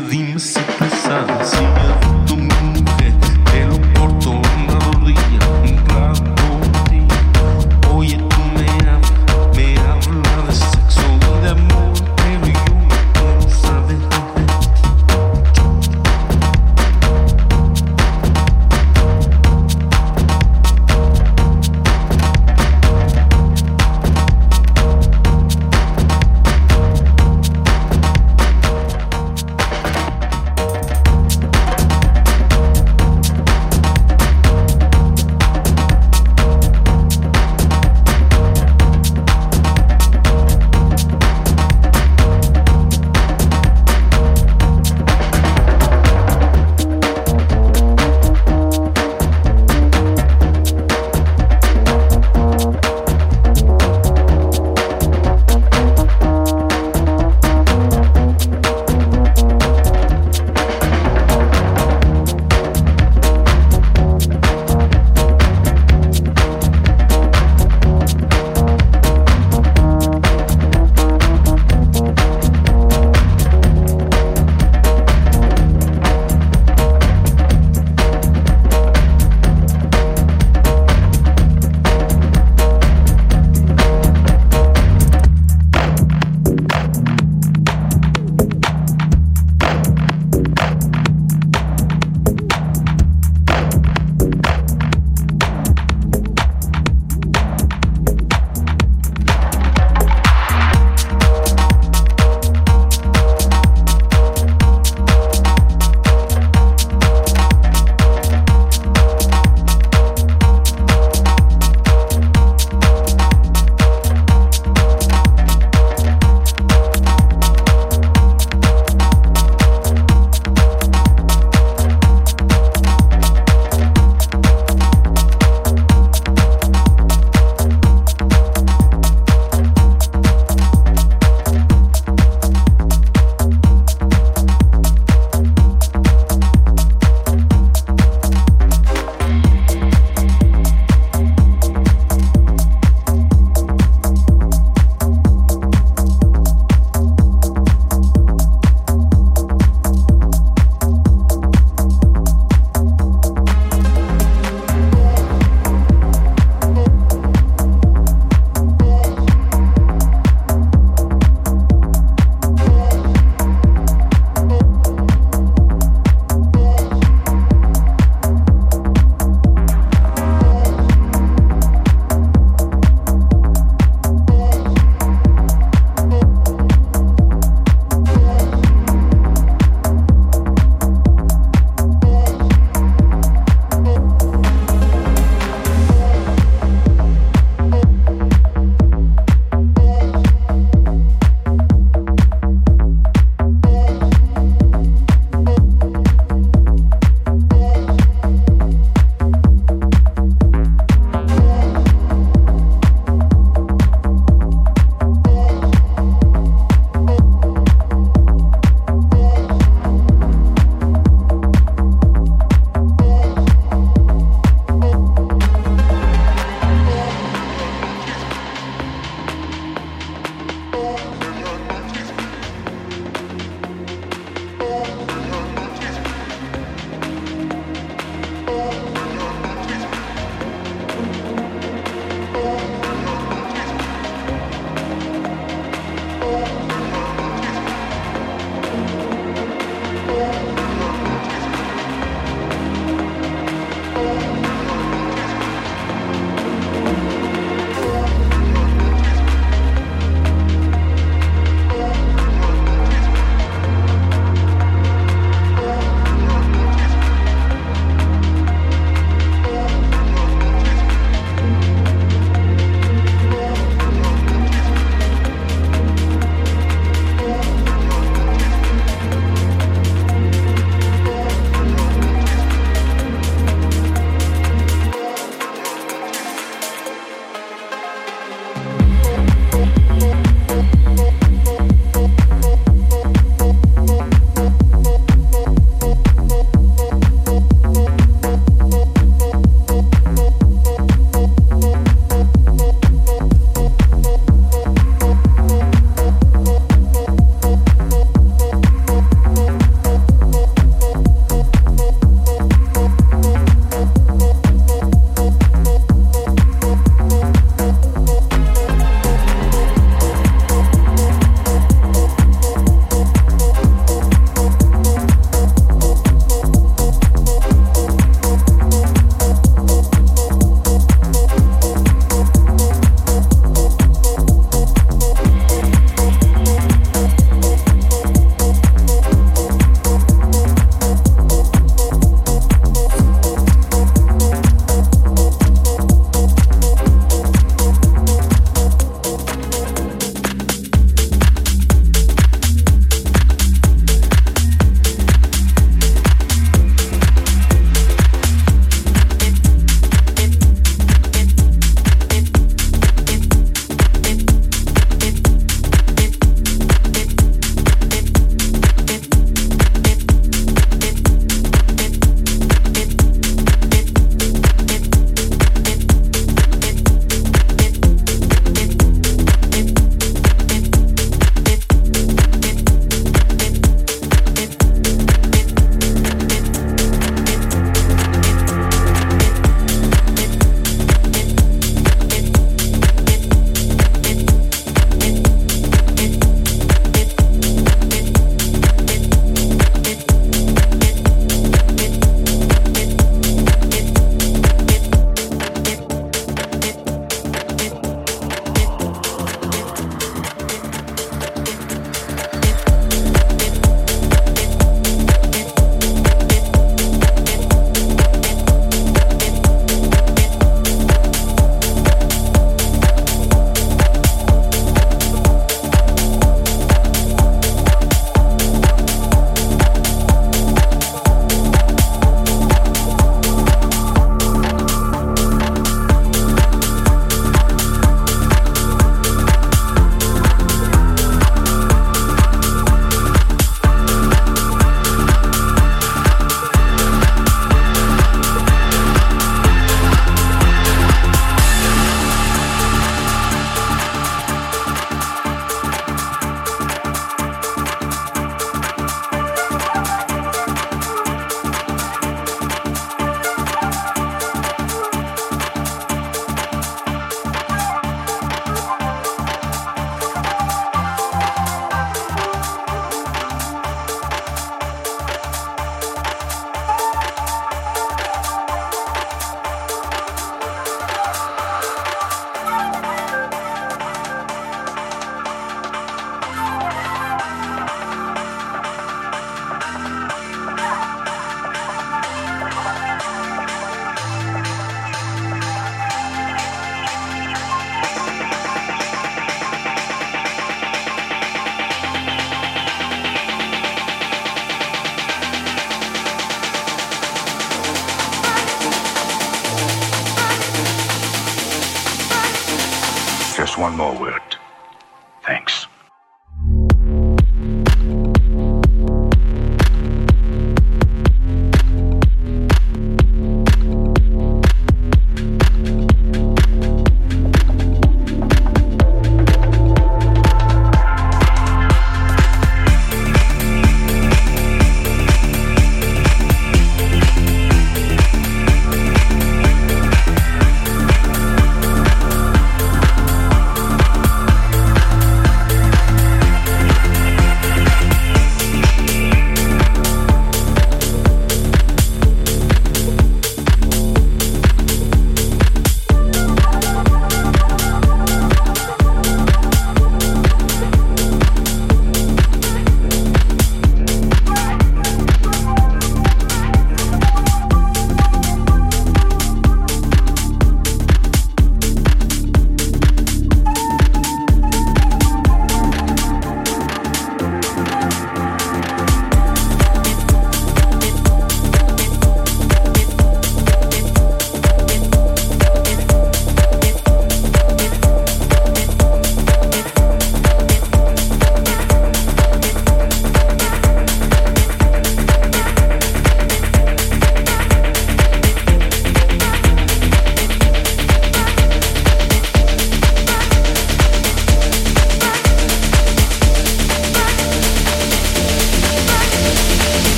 dia de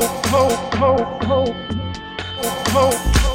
flow, flow, flow, flow, flow.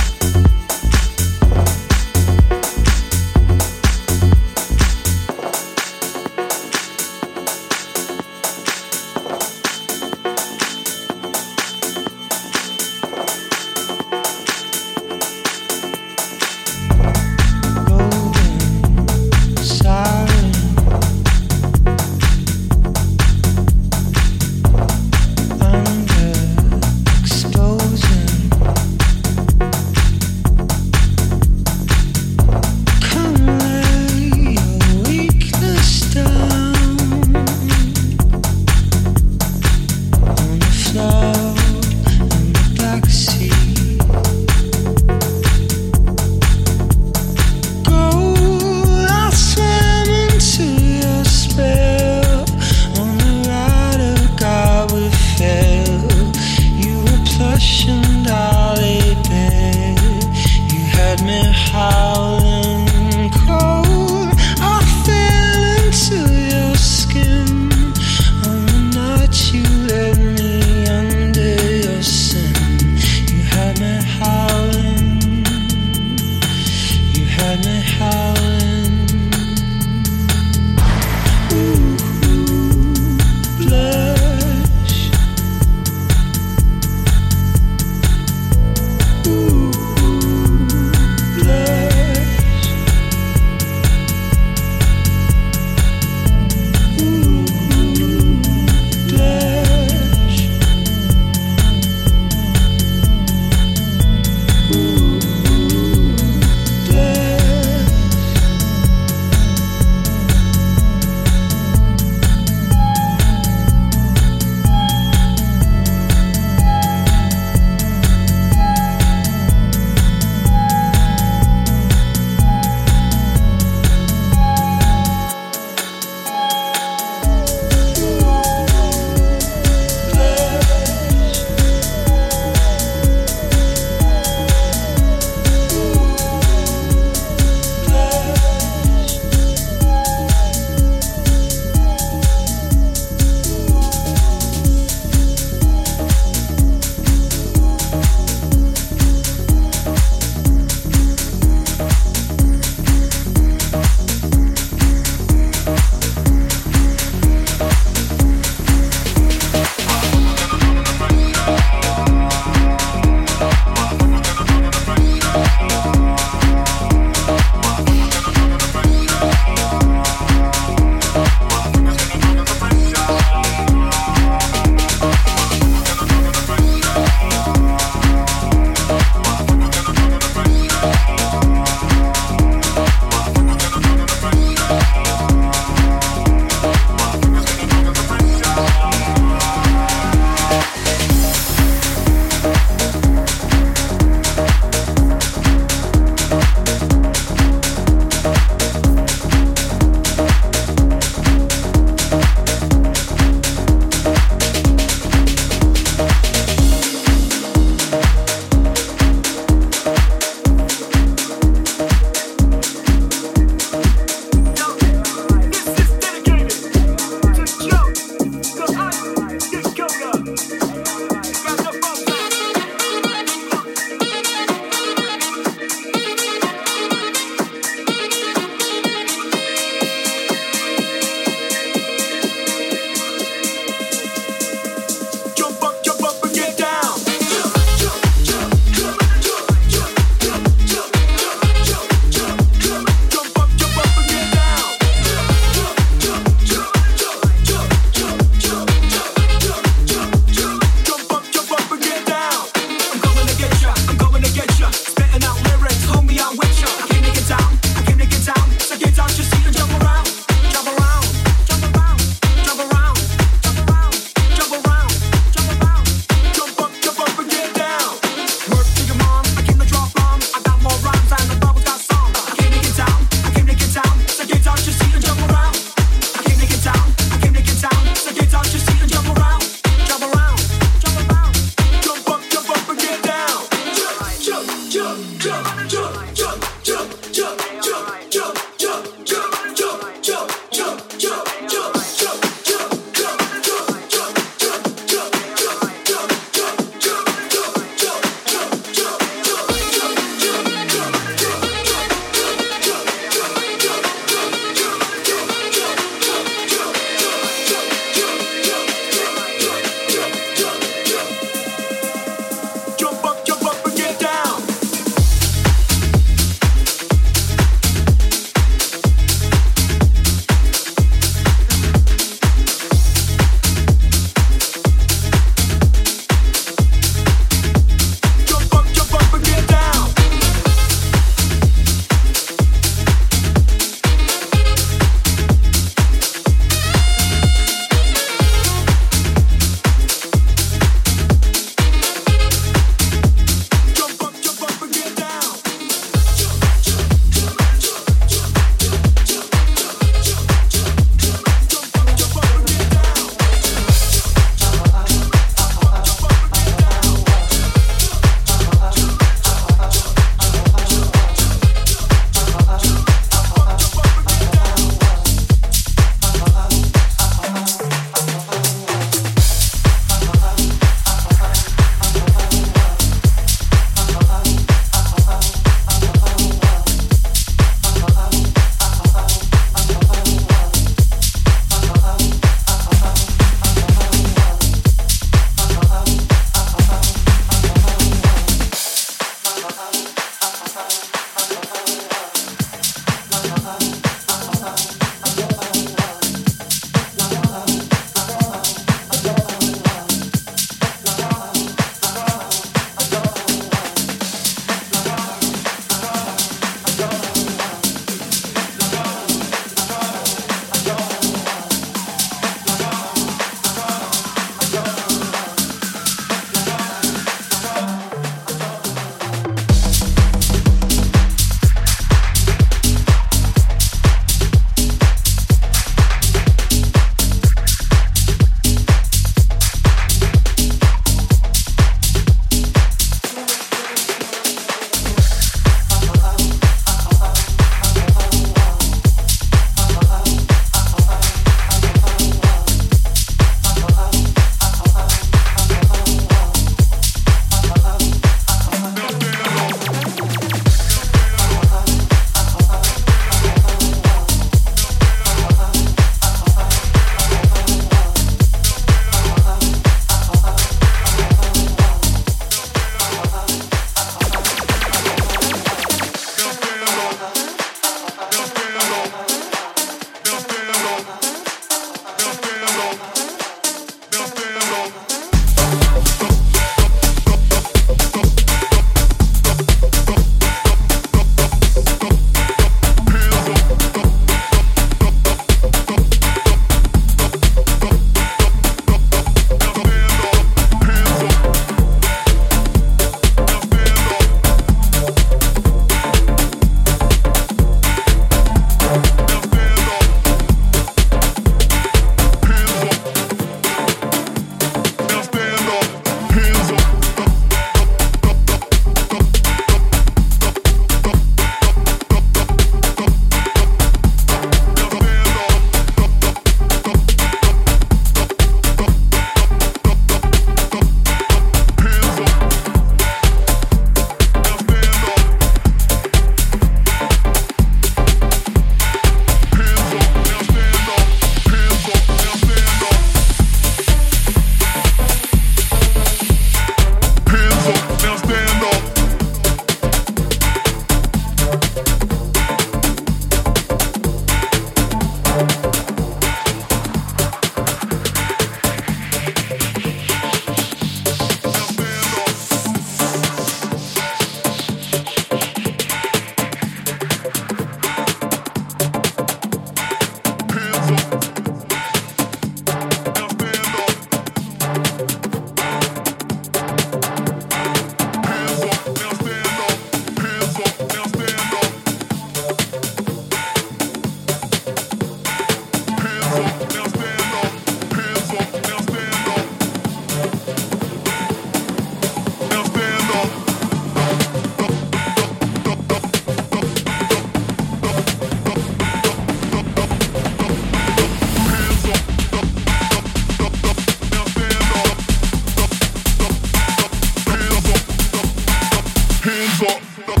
sort.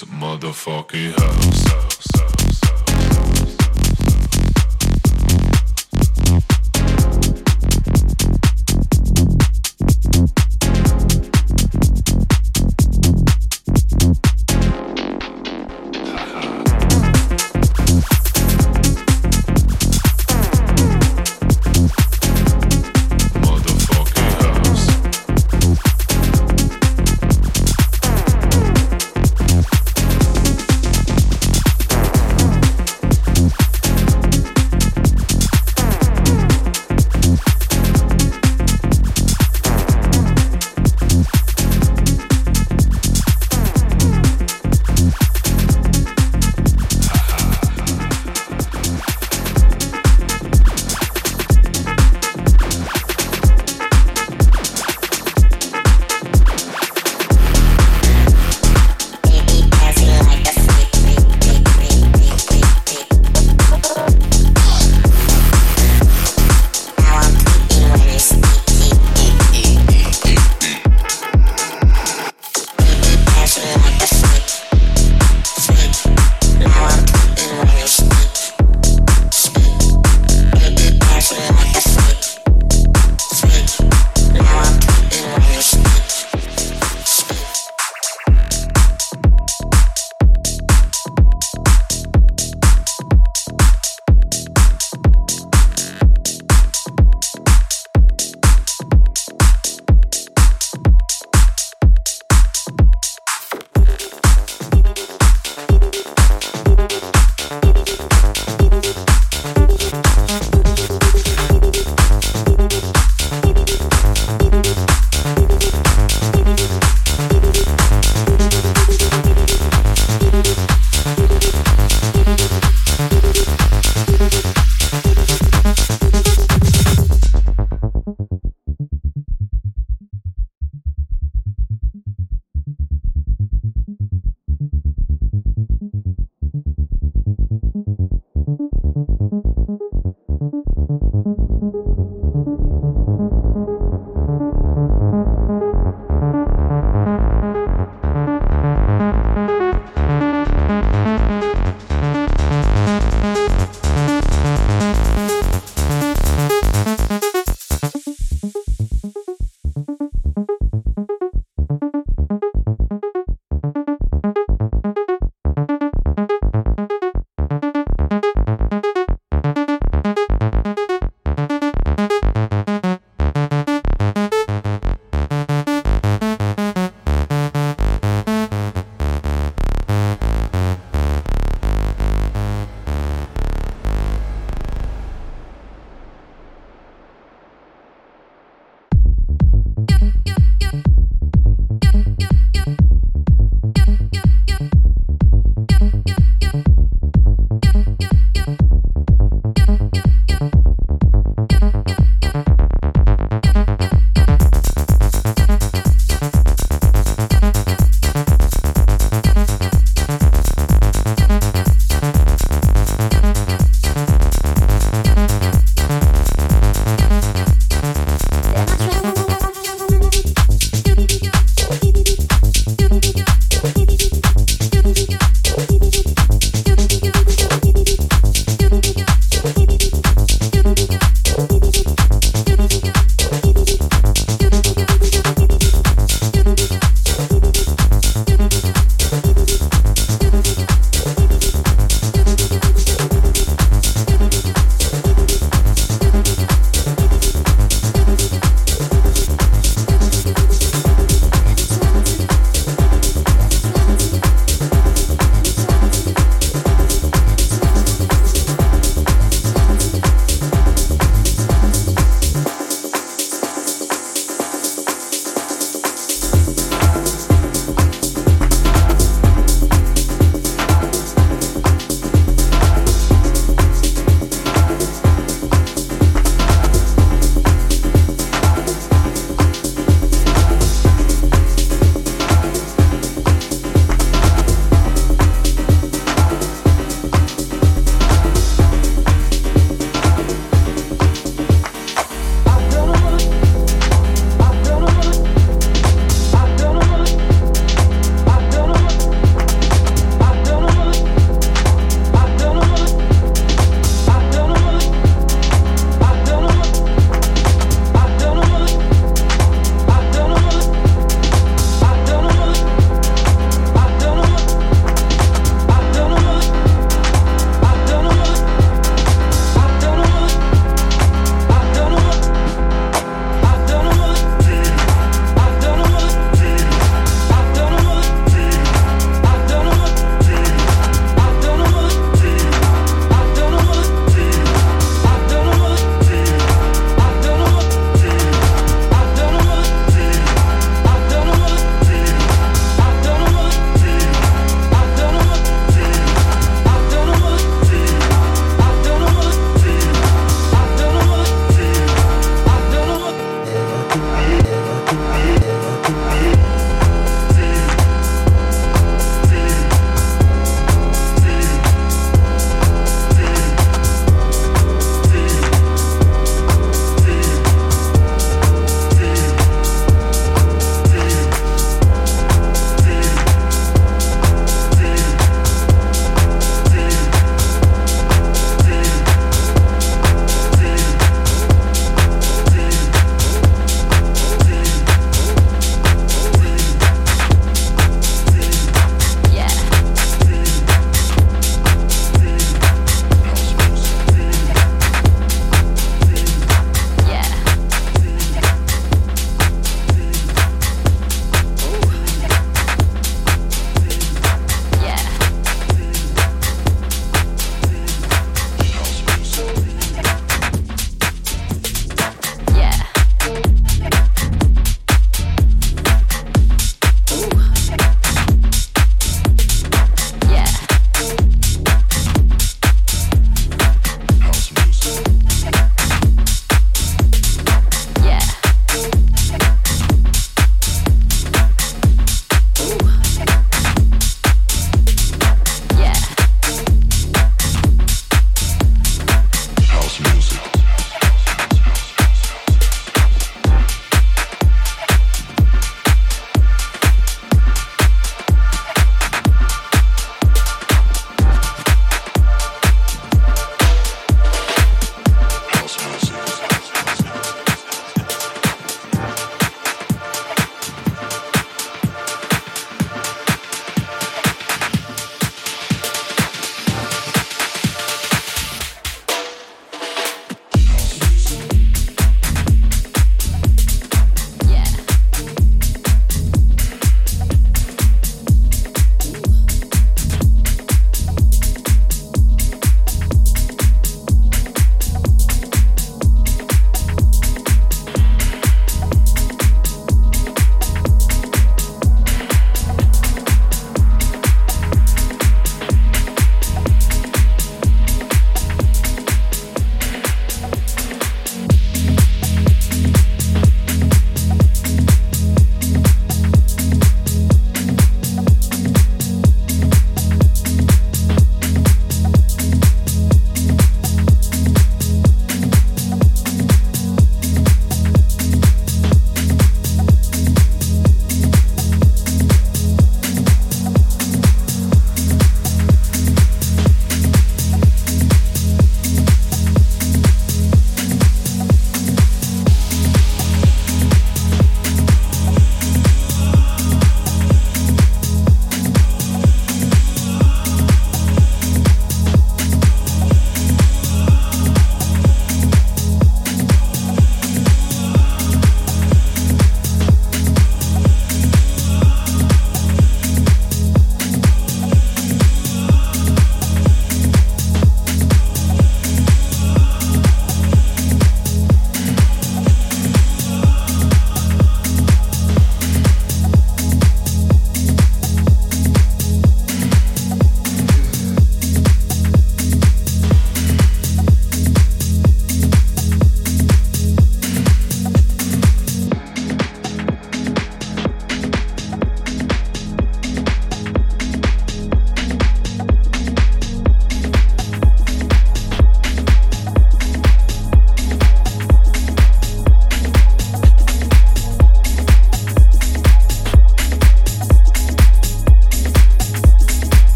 This motherfucking house.